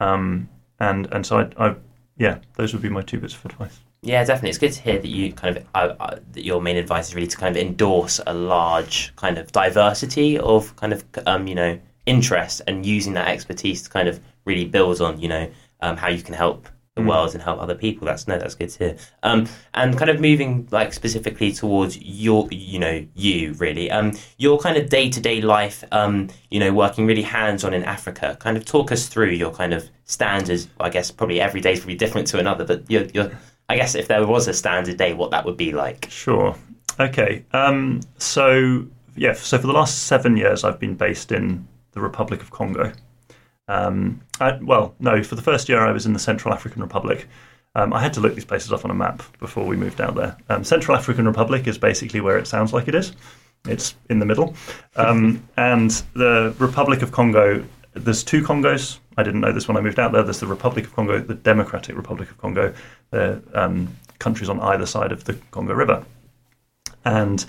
Um, and and so I, I, yeah those would be my two bits of advice. Yeah definitely. It's good to hear that you kind of uh, uh, that your main advice is really to kind of endorse a large kind of diversity of kind of um, you know interest and using that expertise to kind of really build on you know um, how you can help the mm. world and help other people. That's no, that's good to hear. Um, and kind of moving like specifically towards your, you know, you really, um, your kind of day to day life, um, you know, working really hands on in Africa. Kind of talk us through your kind of standards. I guess probably every day is probably different to another, but your, your, I guess if there was a standard day, what that would be like. Sure. Okay. Um, so yeah, so for the last seven years, I've been based in the Republic of Congo. Um, I, well, no, for the first year I was in the Central African Republic. Um, I had to look these places up on a map before we moved out there. Um, Central African Republic is basically where it sounds like it is. It's in the middle. Um, and the Republic of Congo, there's two Congos. I didn't know this when I moved out there. There's the Republic of Congo, the Democratic Republic of Congo. They're um, countries on either side of the Congo River. And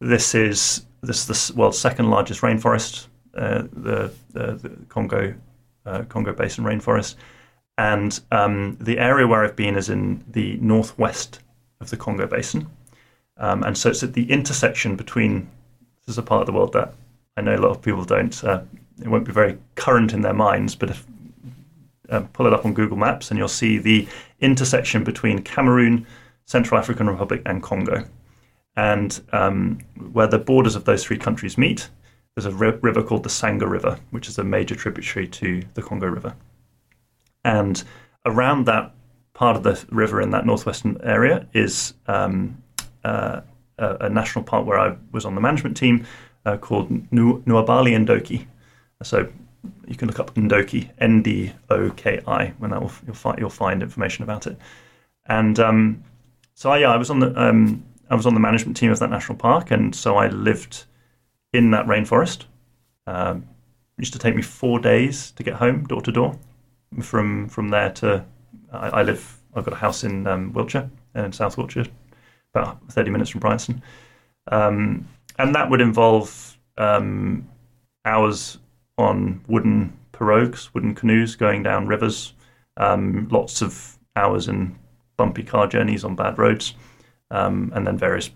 this is this is the world's second largest rainforest. Uh, the, the, the Congo uh, Congo Basin rainforest. And um, the area where I've been is in the northwest of the Congo Basin. Um, and so it's at the intersection between, this is a part of the world that I know a lot of people don't, uh, it won't be very current in their minds, but if, uh, pull it up on Google Maps and you'll see the intersection between Cameroon, Central African Republic, and Congo. And um, where the borders of those three countries meet, there's a ri- river called the Sangha River, which is a major tributary to the Congo River. And around that part of the river in that northwestern area is um, uh, a, a, national park where I was on the management team uh, called nu- Nouabalé Ndoki. So you can look up Ndoki, N D O K I, when that will, you'll, find, you'll find information about it. And um, so I, yeah, I was on the um, I was on the management team of that national park, and so I lived in that rainforest. Um, it used to take me four days to get home, door to door. From from there to, I, I live. I've got a house in um, Wiltshire, in South Wiltshire, about thirty minutes from Bryanston, um, and that would involve um, hours on wooden pirogues, wooden canoes going down rivers, um, lots of hours in bumpy car journeys on bad roads, um, and then various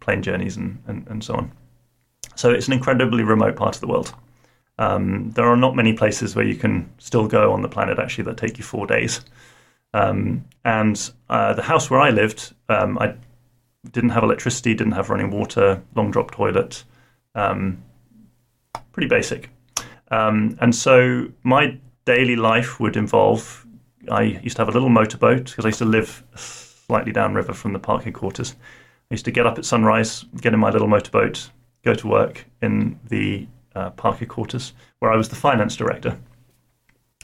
plane journeys and, and, and, so on. So it's an incredibly remote part of the world. Um, there are not many places where you can still go on the planet actually that take you four days. Um, and uh, the house where I lived, um, I didn't have electricity, didn't have running water, long drop toilet, um, pretty basic. Um, and so my daily life would involve I used to have a little motorboat because I used to live slightly downriver from the park headquarters. I used to get up at sunrise, get in my little motorboat, go to work in the uh, park headquarters where I was the finance director.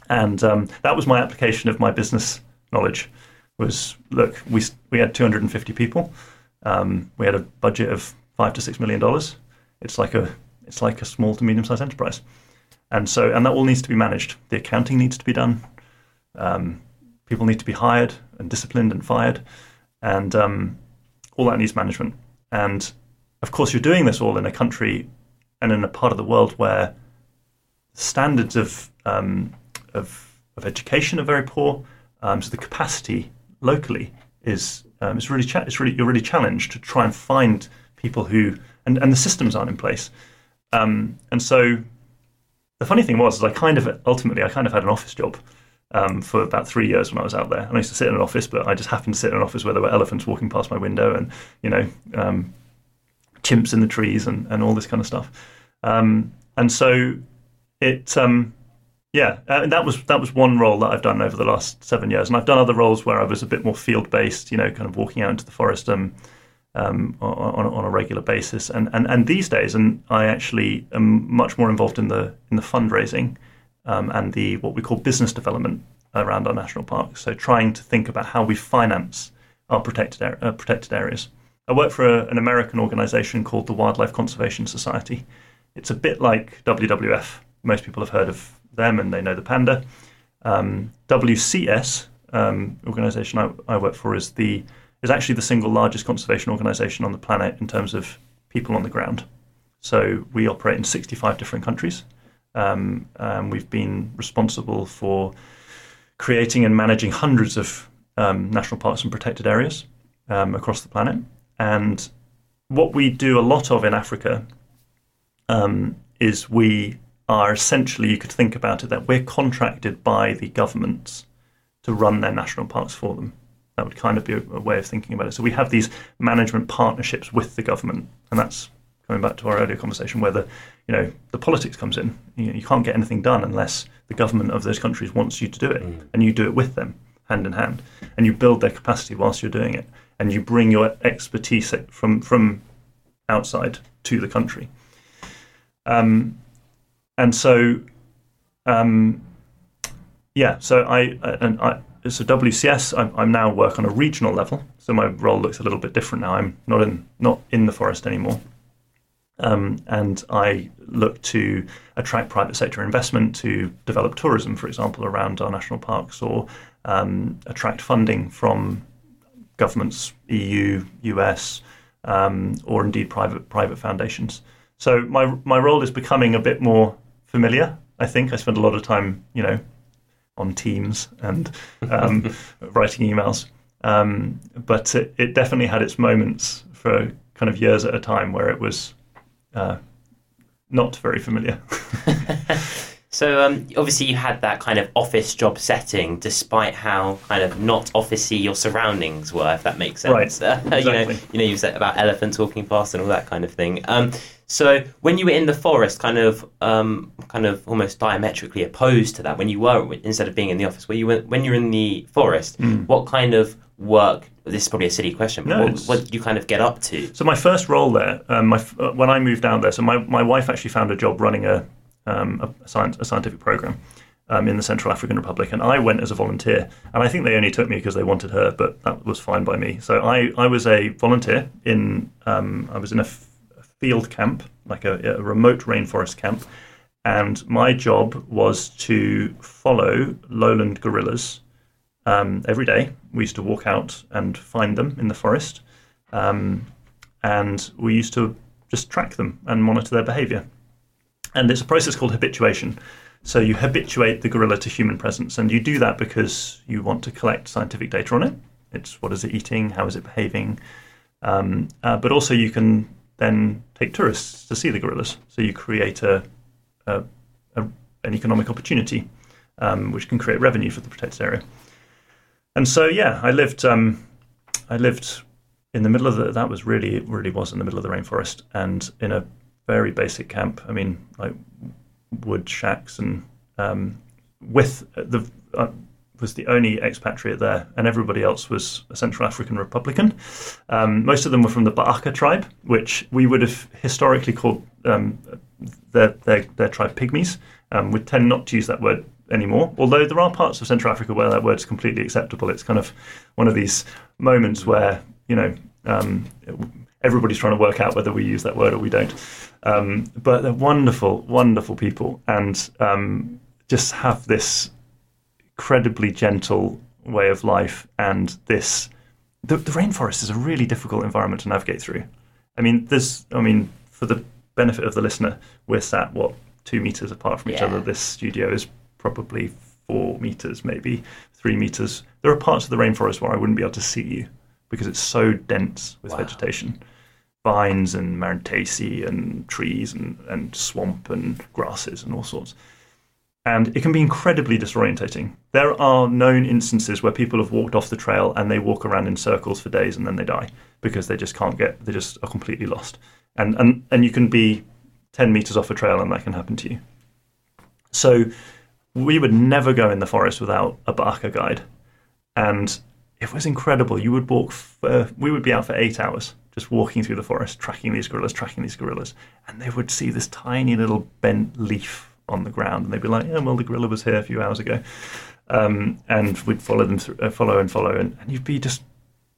And um, that was my application of my business knowledge. Was look, we we had 250 people. Um, we had a budget of five to six million dollars. It's like a it's like a small to medium sized enterprise, and so and that all needs to be managed. The accounting needs to be done. Um, people need to be hired and disciplined and fired, and um, all that needs management. And of course, you're doing this all in a country and in a part of the world where standards of um, of, of, education are very poor. Um, so the capacity locally is um, it's really cha- it's really you're really challenged to try and find people who and, and the systems aren't in place. Um, and so the funny thing was, is I kind of ultimately I kind of had an office job um, for about three years when I was out there. And I used to sit in an office, but I just happened to sit in an office where there were elephants walking past my window and, you know, um, chimps in the trees and, and all this kind of stuff. Um, and so it, um, yeah, uh, that was that was one role that I've done over the last seven years, and I've done other roles where I was a bit more field based, you know, kind of walking out into the forest um, um, on, on a regular basis. And, and and these days, and I actually am much more involved in the in the fundraising um, and the what we call business development around our national parks. So trying to think about how we finance our protected uh, protected areas. I work for a, an American organisation called the Wildlife Conservation Society. It's a bit like WWF. Most people have heard of them and they know the panda. Um, WCS um, organisation I, I work for is the is actually the single largest conservation organisation on the planet in terms of people on the ground. So we operate in 65 different countries. Um, we've been responsible for creating and managing hundreds of um, national parks and protected areas um, across the planet. And what we do a lot of in Africa um, is we are essentially, you could think about it, that we're contracted by the governments to run their national parks for them. That would kind of be a, a way of thinking about it. So we have these management partnerships with the government, and that's coming back to our earlier conversation, where the you know the politics comes in. You, you can't get anything done unless the government of those countries wants you to do it, mm. and you do it with them, hand in hand, and you build their capacity whilst you're doing it, and you bring your expertise from from outside to the country. Um, and so, um, yeah, so I and I so WCS, I'm, now work on a regional level. So my role looks a little bit different now. I'm not in not in the forest anymore. Um, and I look to attract private sector investment to develop tourism, for example, around our national parks, or um, attract funding from governments, EU, US, um, or indeed private private foundations. So my my role is becoming a bit more familiar I think I spent a lot of time, you know, on Teams and um, writing emails. Um, but it, it, definitely had its moments for kind of years at a time where it was uh, not very familiar. so um, obviously you had that kind of office job setting, despite how kind of not officey your surroundings were, if that makes sense. Right. Uh, exactly. you know, you know, you said about elephants walking past and all that kind of thing. Um, so when you were in the forest, kind of, um, kind of almost diametrically opposed to that, when you were instead of being in the office, where you were, when you're in the forest, mm. what kind of work? This is probably a silly question, but no, what, what, did you kind of get up to? So my first role there, um, my, uh, when I moved out there, so my, my wife actually found a job running a um, a, science, a scientific program. Um, in the Central African Republic, and I went as a volunteer. And I think they only took me because they wanted her, but that was fine by me. So I, I was a volunteer in um, I was in a field camp, like a, a remote rainforest camp. And my job was to follow lowland gorillas um, every day. We used to walk out and find them in the forest. Um, and we used to just track them and monitor their behavior. And it's a process called habituation. So you habituate the gorilla to human presence, and you do that because you want to collect scientific data on it. It's what is it eating, how is it behaving, um, uh, but also you can then take tourists to see the gorillas. So you create a, a, a an economic opportunity, um, which can create revenue for the protected area. And so, yeah, I lived um, I lived in the middle of the. That was really really was in the middle of the rainforest, and in a very basic camp. I mean, like wood shacks and um, with the. Uh, was the only expatriate there, and everybody else was a Central African Republican. Um, most of them were from the Ba'aka tribe, which we would have historically called um, their, their, their, tribe pygmies. Um, we tend not to use that word anymore, although there are parts of Central Africa where that word is completely acceptable. It's kind of one of these moments where, you know, um, everybody's trying to work out whether we use that word or we don't. Um, but they're wonderful, wonderful people, and um, just have this incredibly gentle way of life and this the, the rainforest is a really difficult environment to navigate through. I mean, there's I mean, for the benefit of the listener, we're sat what two meters apart from each yeah. other. This studio is probably four meters, maybe three meters. There are parts of the rainforest where I wouldn't be able to see you because it's so dense with wow. vegetation. Vines and marantaceae and trees and, and swamp and grasses and all sorts and it can be incredibly disorientating. There are known instances where people have walked off the trail and they walk around in circles for days and then they die because they just can't get, they just are completely lost. And, and, and you can be 10 meters off a trail and that can happen to you. So we would never go in the forest without a Ba'aka guide. And it was incredible. You would walk, for, we would be out for eight hours just walking through the forest, tracking these gorillas, tracking these gorillas. And they would see this tiny little bent leaf on the ground, and they'd be like, "Yeah, well, the gorilla was here a few hours ago," um, and we'd follow them through, uh, follow and follow, and, and you'd be just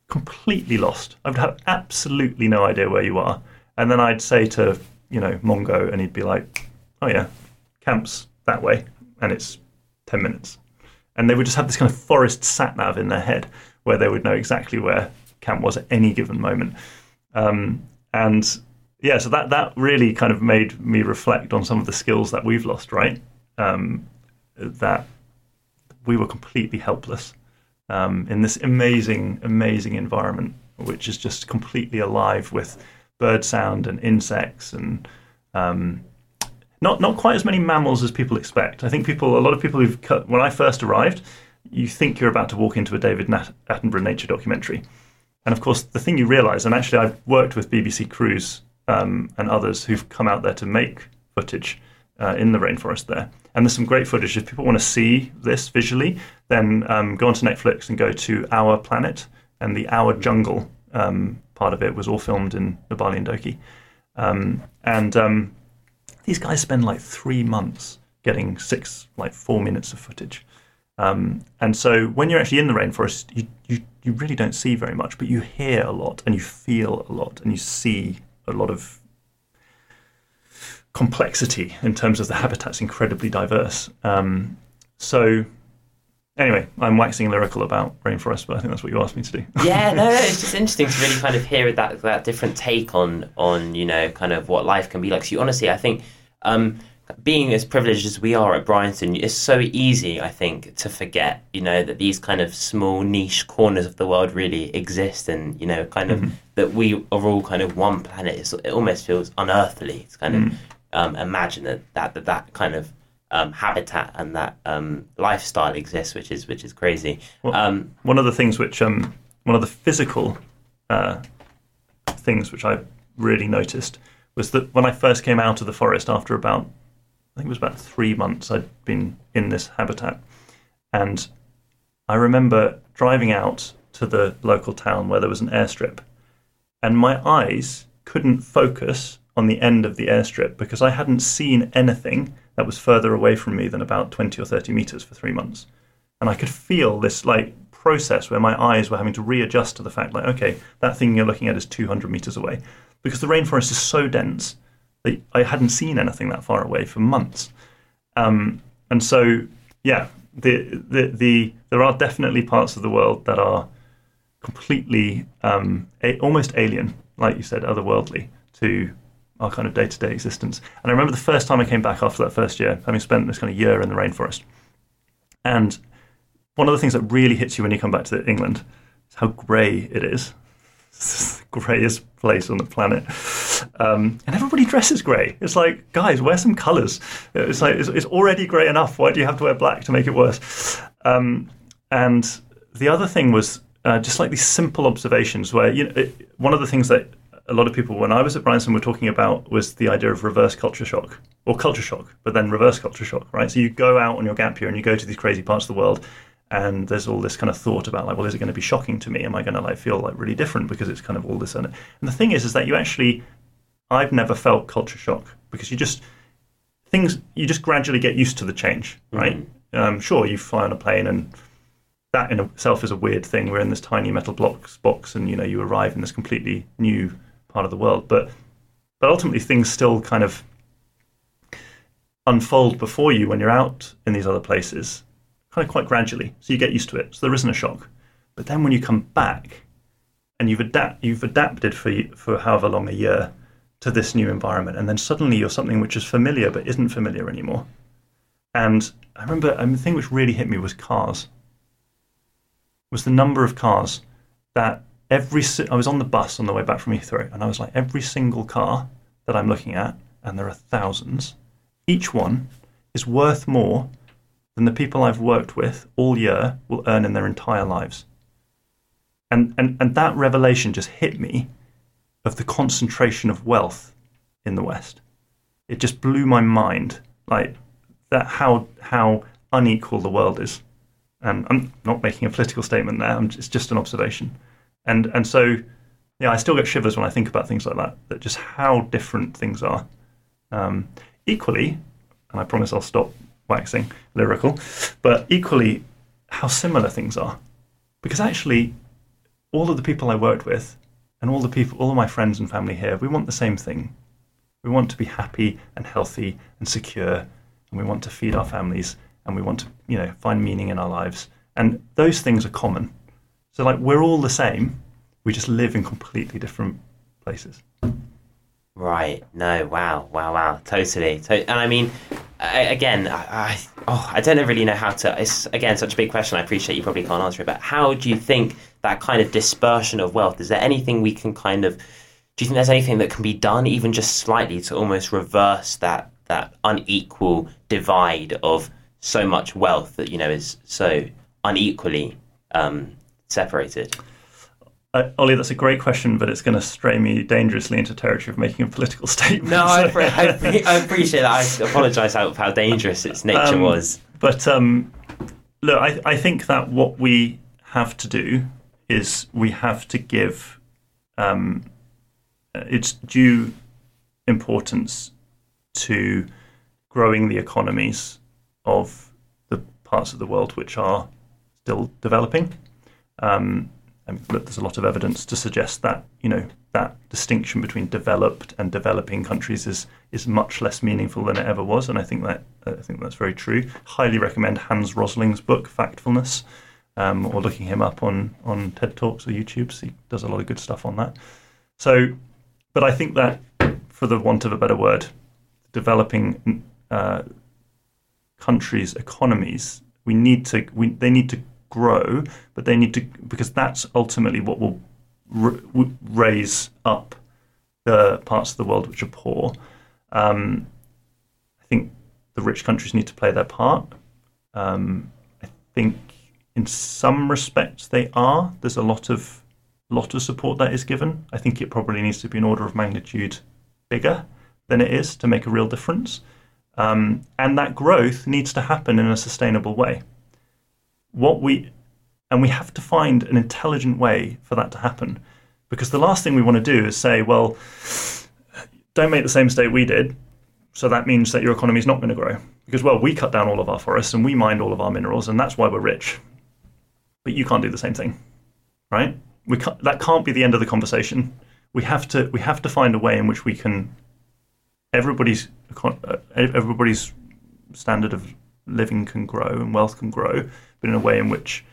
completely lost. I would have absolutely no idea where you are, and then I'd say to you know Mongo, and he'd be like, "Oh yeah, camp's that way, and it's ten minutes," and they would just have this kind of forest sat nav in their head where they would know exactly where camp was at any given moment. Um, and yeah, so that that really kind of made me reflect on some of the skills that we've lost. Right, um, that we were completely helpless um, in this amazing, amazing environment, which is just completely alive with bird sound and insects and um, not not quite as many mammals as people expect. I think people, a lot of people who've cut, when I first arrived, you think you're about to walk into a David Attenborough nature documentary. And of course, the thing you realise, and actually, I've worked with BBC crews um, and others who've come out there to make footage uh, in the rainforest there. And there's some great footage. If people want to see this visually, then um, go onto Netflix and go to Our Planet, and the Our Jungle um, part of it was all filmed in Nouabalé Ndoki. Um, and um, these guys spend like three months getting six, like four minutes of footage. Um, and so when you're actually in the rainforest, you, you, really don't see very much, but you hear a lot and you feel a lot and you see a lot of complexity in terms of the habitat's incredibly diverse. Um, so anyway, I'm waxing lyrical about rainforest, but I think that's what you asked me to do. yeah, no, no, it's just interesting to really kind of hear that that different take on on you know kind of what life can be like. So you, honestly, I think um, being as privileged as we are at Bryanston, it's so easy, I think, to forget, you know, that these kind of small niche corners of the world really exist, and you know, kind of mm-hmm. that we are all kind of one planet. It's, it almost feels unearthly. to kind mm. of um, imagine that, that that that kind of um, habitat and that um, lifestyle exists, which is which is crazy. Well, um, one of the things which um, one of the physical uh, things which I really noticed was that when I first came out of the forest after about think it was about three months I'd been in this habitat, and I remember driving out to the local town where there was an airstrip, and my eyes couldn't focus on the end of the airstrip because I hadn't seen anything that was further away from me than about 20 or 30 meters for three months. And I could feel this like process where my eyes were having to readjust to the fact like, okay, that thing you're looking at is 200 meters away. Because the rainforest is so dense I hadn't seen anything that far away for months. Um, and so, yeah, the, the, the, there are definitely parts of the world that are completely um, a, almost alien, like you said, otherworldly to our kind of day to day existence. And I remember the first time I came back after that first year, having spent this kind of year in the rainforest. And one of the things that really hits you when you come back to England is how grey it is. Greyest place on the planet. Um, and everybody dresses grey. It's like, guys, wear some colours. It's like, it's, it's, already grey enough. Why do you have to wear black to make it worse? Um, and the other thing was uh, just like these simple observations where, you know, it, one of the things that a lot of people, when I was at Bryanston, were talking about was the idea of reverse culture shock or culture shock, but then reverse culture shock, right? So you go out on your gap year and you go to these crazy parts of the world, and there's all this kind of thought about like, well, is it going to be shocking to me? Am I going to like feel like really different because it's kind of all this and and the thing is, is that you actually, I've never felt culture shock because you just things you just gradually get used to the change, right? Mm-hmm. Um, sure, you fly on a plane and that in itself is a weird thing. We're in this tiny metal blocks box, and you know you arrive in this completely new part of the world. But but ultimately, things still kind of unfold before you when you're out in these other places, kind of quite gradually. So you get used to it. So there isn't a shock. But then when you come back and you've adapt you've adapted for for however long a year to this new environment, and then suddenly you're something which is familiar but isn't familiar anymore. And I remember I mean, the thing which really hit me was cars. Was the number of cars that every I was on the bus on the way back from Heathrow, and I was like, every single car that I'm looking at, and there are thousands, each one is worth more than the people I've worked with all year will earn in their entire lives. And, and, and that revelation just hit me of the concentration of wealth in the West. It just blew my mind, like that how how unequal the world is. And I'm not making a political statement there. I'm, it's just an observation and and so yeah, I still get shivers when I think about things like that. That just how different things are. Um, equally, and I promise I'll stop waxing lyrical, but equally, how similar things are. Because actually, all of the people I worked with, and all the people, all of my friends and family here, we want the same thing. We want to be happy and healthy and secure, and we want to feed our families, and we want to, you know, find meaning in our lives. And those things are common. So like we're all the same, we just live in completely different places. Right. No. Wow. Wow. Wow. Totally. To- and I mean, I, again, I, I, oh, I don't really know how to. It's again such a big question. I appreciate you probably can't answer it, but how do you think that kind of dispersion of wealth? Is there anything we can kind of? Do you think there's anything that can be done, even just slightly, to almost reverse that that unequal divide of so much wealth that you know is so unequally um, separated? Uh, Ollie, that's a great question, but it's going to stray me dangerously into territory of making a political statement. No, I, I, I appreciate that. I apologise for how dangerous its nature um, was. But um, look, I, I think that what we have to do is we have to give um, its due importance to growing the economies of the parts of the world which are still developing. Um, and there's a lot of evidence to suggest that you know that distinction between developed and developing countries is is much less meaningful than it ever was, and I think that I think that's very true. Highly recommend Hans Rosling's book Factfulness, um, or looking him up on on TED Talks or YouTube. He does a lot of good stuff on that. So, but I think that, for the want of a better word, developing uh, countries' economies. We need to. We, they need to grow, but they need to because that's ultimately what will r- raise up the parts of the world which are poor. Um, I think the rich countries need to play their part. Um, I think in some respects they are. There's a lot of lot of support that is given. I think it probably needs to be an order of magnitude bigger than it is to make a real difference. Um, and that growth needs to happen in a sustainable way. What we and we have to find an intelligent way for that to happen, because the last thing we want to do is say, well, don't make the same mistake we did. So that means that your economy is not going to grow because well, we cut down all of our forests and we mined all of our minerals, and that's why we're rich. But you can't do the same thing, right? We can't, that can't be the end of the conversation. We have to we have to find a way in which we can everybody's uh, everybody's standard of living can grow and wealth can grow, but in a way in which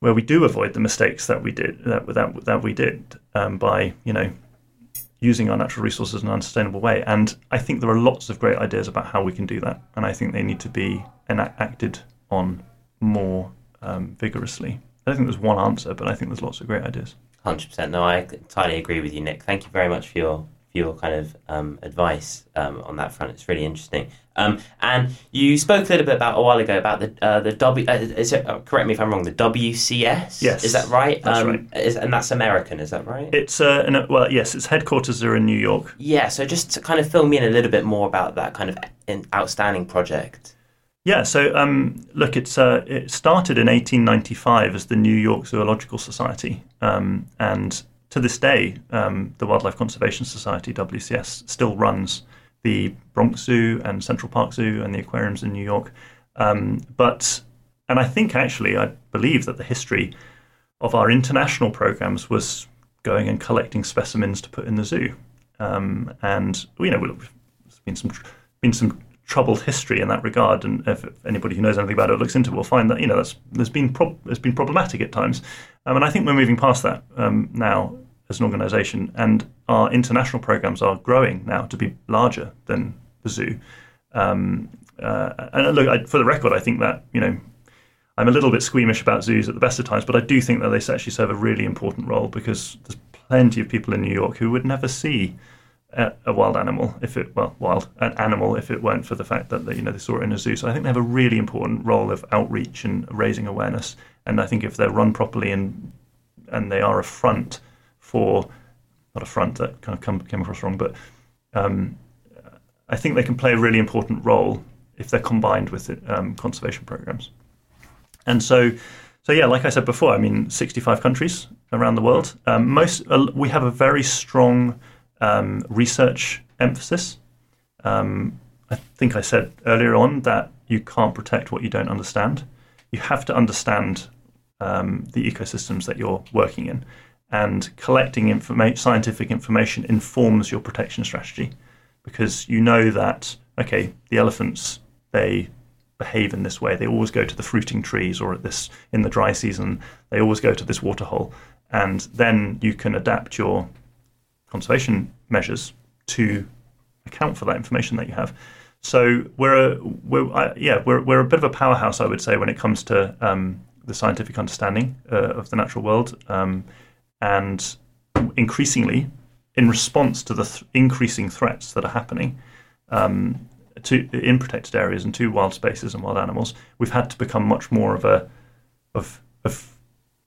where we do avoid the mistakes that we did that that, that we did um, by you know using our natural resources in an unsustainable way. And I think there are lots of great ideas about how we can do that, and I think they need to be enacted on more um, vigorously. I don't think there's one answer, but I think there's lots of great ideas. Hundred percent. No, I entirely agree with you, Nick. Thank you very much for your your kind of um, advice um, on that front. It's really interesting. Um, and you spoke a little bit about a while ago about the uh, the W. Uh, is it, uh, correct me if I'm wrong. The WCS. Yes, is that right? That's um, right. Is, and that's American. Is that right? It's uh, an, well, yes. Its headquarters are in New York. Yeah. So just to kind of fill me in a little bit more about that kind of outstanding project. Yeah, so um, look, it's uh, it started in 1895 as the New York Zoological Society, um, and to this day, um, the Wildlife Conservation Society (WCS) still runs the Bronx Zoo and Central Park Zoo and the aquariums in New York. Um, but and I think actually, I believe that the history of our international programs was going and collecting specimens to put in the zoo. Um, and you know, there's been some been some troubled history in that regard. And if anybody who knows anything about it looks into it, will find that you know that's there's been pro- there's been problematic at times. Um, and I think we're moving past that um, now as an organisation, and our international programs are growing now to be larger than the zoo. Um, uh, and look, I, for the record, I think that you know I'm a little bit squeamish about zoos at the best of times, but I do think that they actually serve a really important role because there's plenty of people in New York who would never see a, wild animal if it well wild an animal if it weren't for the fact that they, you know they saw it in a zoo. So I think they have a really important role of outreach and raising awareness. And I think if they're run properly and and they are a front for not a front that kind of come, came across wrong, but um, I think they can play a really important role if they're combined with um, conservation programs. And so, so yeah, like I said before, I mean, 65 countries around the world. Um, most uh, we have a very strong um, research emphasis. Um, I think I said earlier on that you can't protect what you don't understand. You have to understand um, the ecosystems that you're working in and collecting informa- scientific information informs your protection strategy because you know that okay the elephants they behave in this way they always go to the fruiting trees or at this in the dry season they always go to this waterhole and then you can adapt your conservation measures to account for that information that you have. So we're a, we're yeah we're we're a bit of a powerhouse I would say when it comes to um, the scientific understanding uh, of the natural world. Um, and increasingly, in response to the th- increasing threats that are happening um, to in protected areas and to wild spaces and wild animals, we've had to become much more of a of, of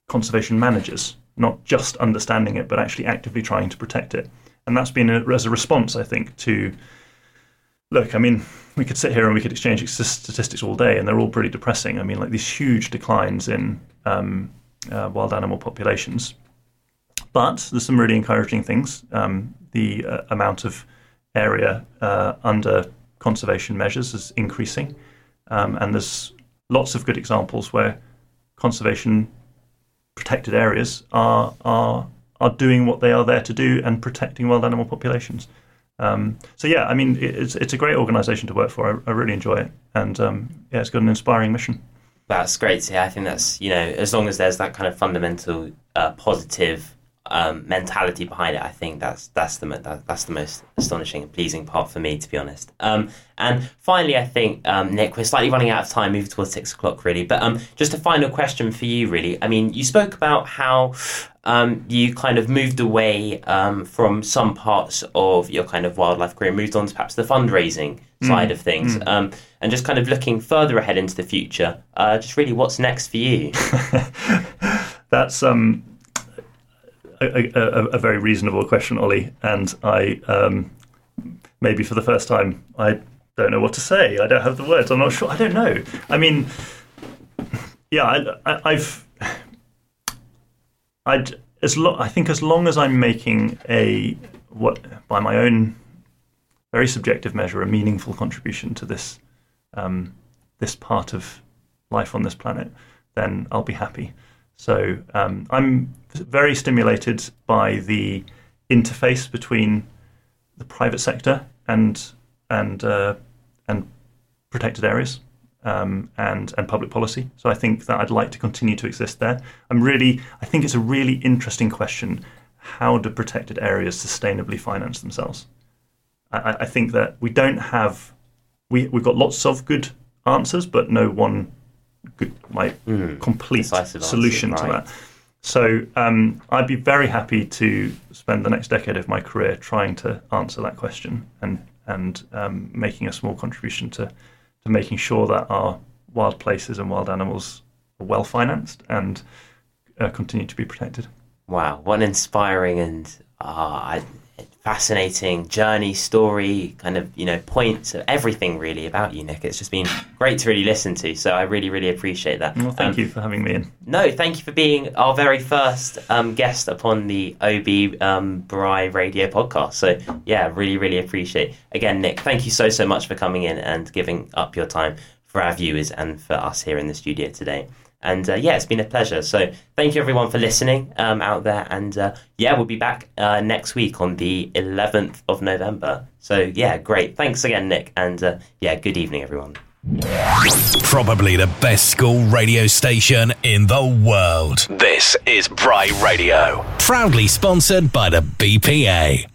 conservation managers, not just understanding it, but actually actively trying to protect it. And that's been a, as a response, I think, to look. I mean, we could sit here and we could exchange statistics all day, and they're all pretty depressing. I mean, like these huge declines in um, uh, wild animal populations but there's some really encouraging things. Um, the uh, amount of area uh, under conservation measures is increasing, um, and there's lots of good examples where conservation protected areas are are are doing what they are there to do and protecting wild animal populations. Um, so yeah, I mean, it's it's a great organisation to work for. I, I really enjoy it, and um, yeah, it's got an inspiring mission. That's great hear. I think that's you know, as long as there's that kind of fundamental uh, positive um, mentality behind it. I think that's that's the that, that's the most astonishing and pleasing part for me, to be honest. Um, and finally, I think um, Nick, we're slightly running out of time, moving towards six o'clock, really. But um, just a final question for you, really. I mean, you spoke about how um, you kind of moved away um, from some parts of your kind of wildlife career, moved on to perhaps the fundraising mm. side of things, mm. um, and just kind of looking further ahead into the future. Uh, just really, what's next for you? That's um, a, a, a, very reasonable question, Ollie, and I um, maybe for the first time I don't know what to say. I don't have the words. I'm not sure. I don't know. I mean, yeah, I, have I'd as lo- I think as long as I'm making a what by my own very subjective measure a meaningful contribution to this um, this part of life on this planet, then I'll be happy. So um, I'm very stimulated by the interface between the private sector and and uh, and protected areas um, and and public policy. So I think that I'd like to continue to exist there. I'm really I think it's a really interesting question. How do protected areas sustainably finance themselves? I, I think that we don't have we we've got lots of good answers, but no one good like mm, complete solution answer, right. to that. So um, I'd be very happy to spend the next decade of my career trying to answer that question and and um, making a small contribution to to making sure that our wild places and wild animals are well financed and uh, continue to be protected. Wow, what an inspiring and uh, fascinating journey, story, kind of, you know, points of everything really about you, Nick. It's just been great to really listen to. So I really, really appreciate that. Well, thank um, you for having me in. No, thank you for being our very first um, guest upon the OB um, Bry Radio podcast. So yeah, really, really appreciate. Again, Nick, thank you so, so much for coming in and giving up your time for our viewers and for us here in the studio today. And uh, yeah, it's been a pleasure. So thank you everyone for listening um, out there. And uh, yeah, we'll be back uh, next week on the 11th of November. So yeah, great. Thanks again, Nick. And uh, yeah, good evening, everyone. Probably the best school radio station in the world. This is Bry Radio, proudly sponsored by the BPA.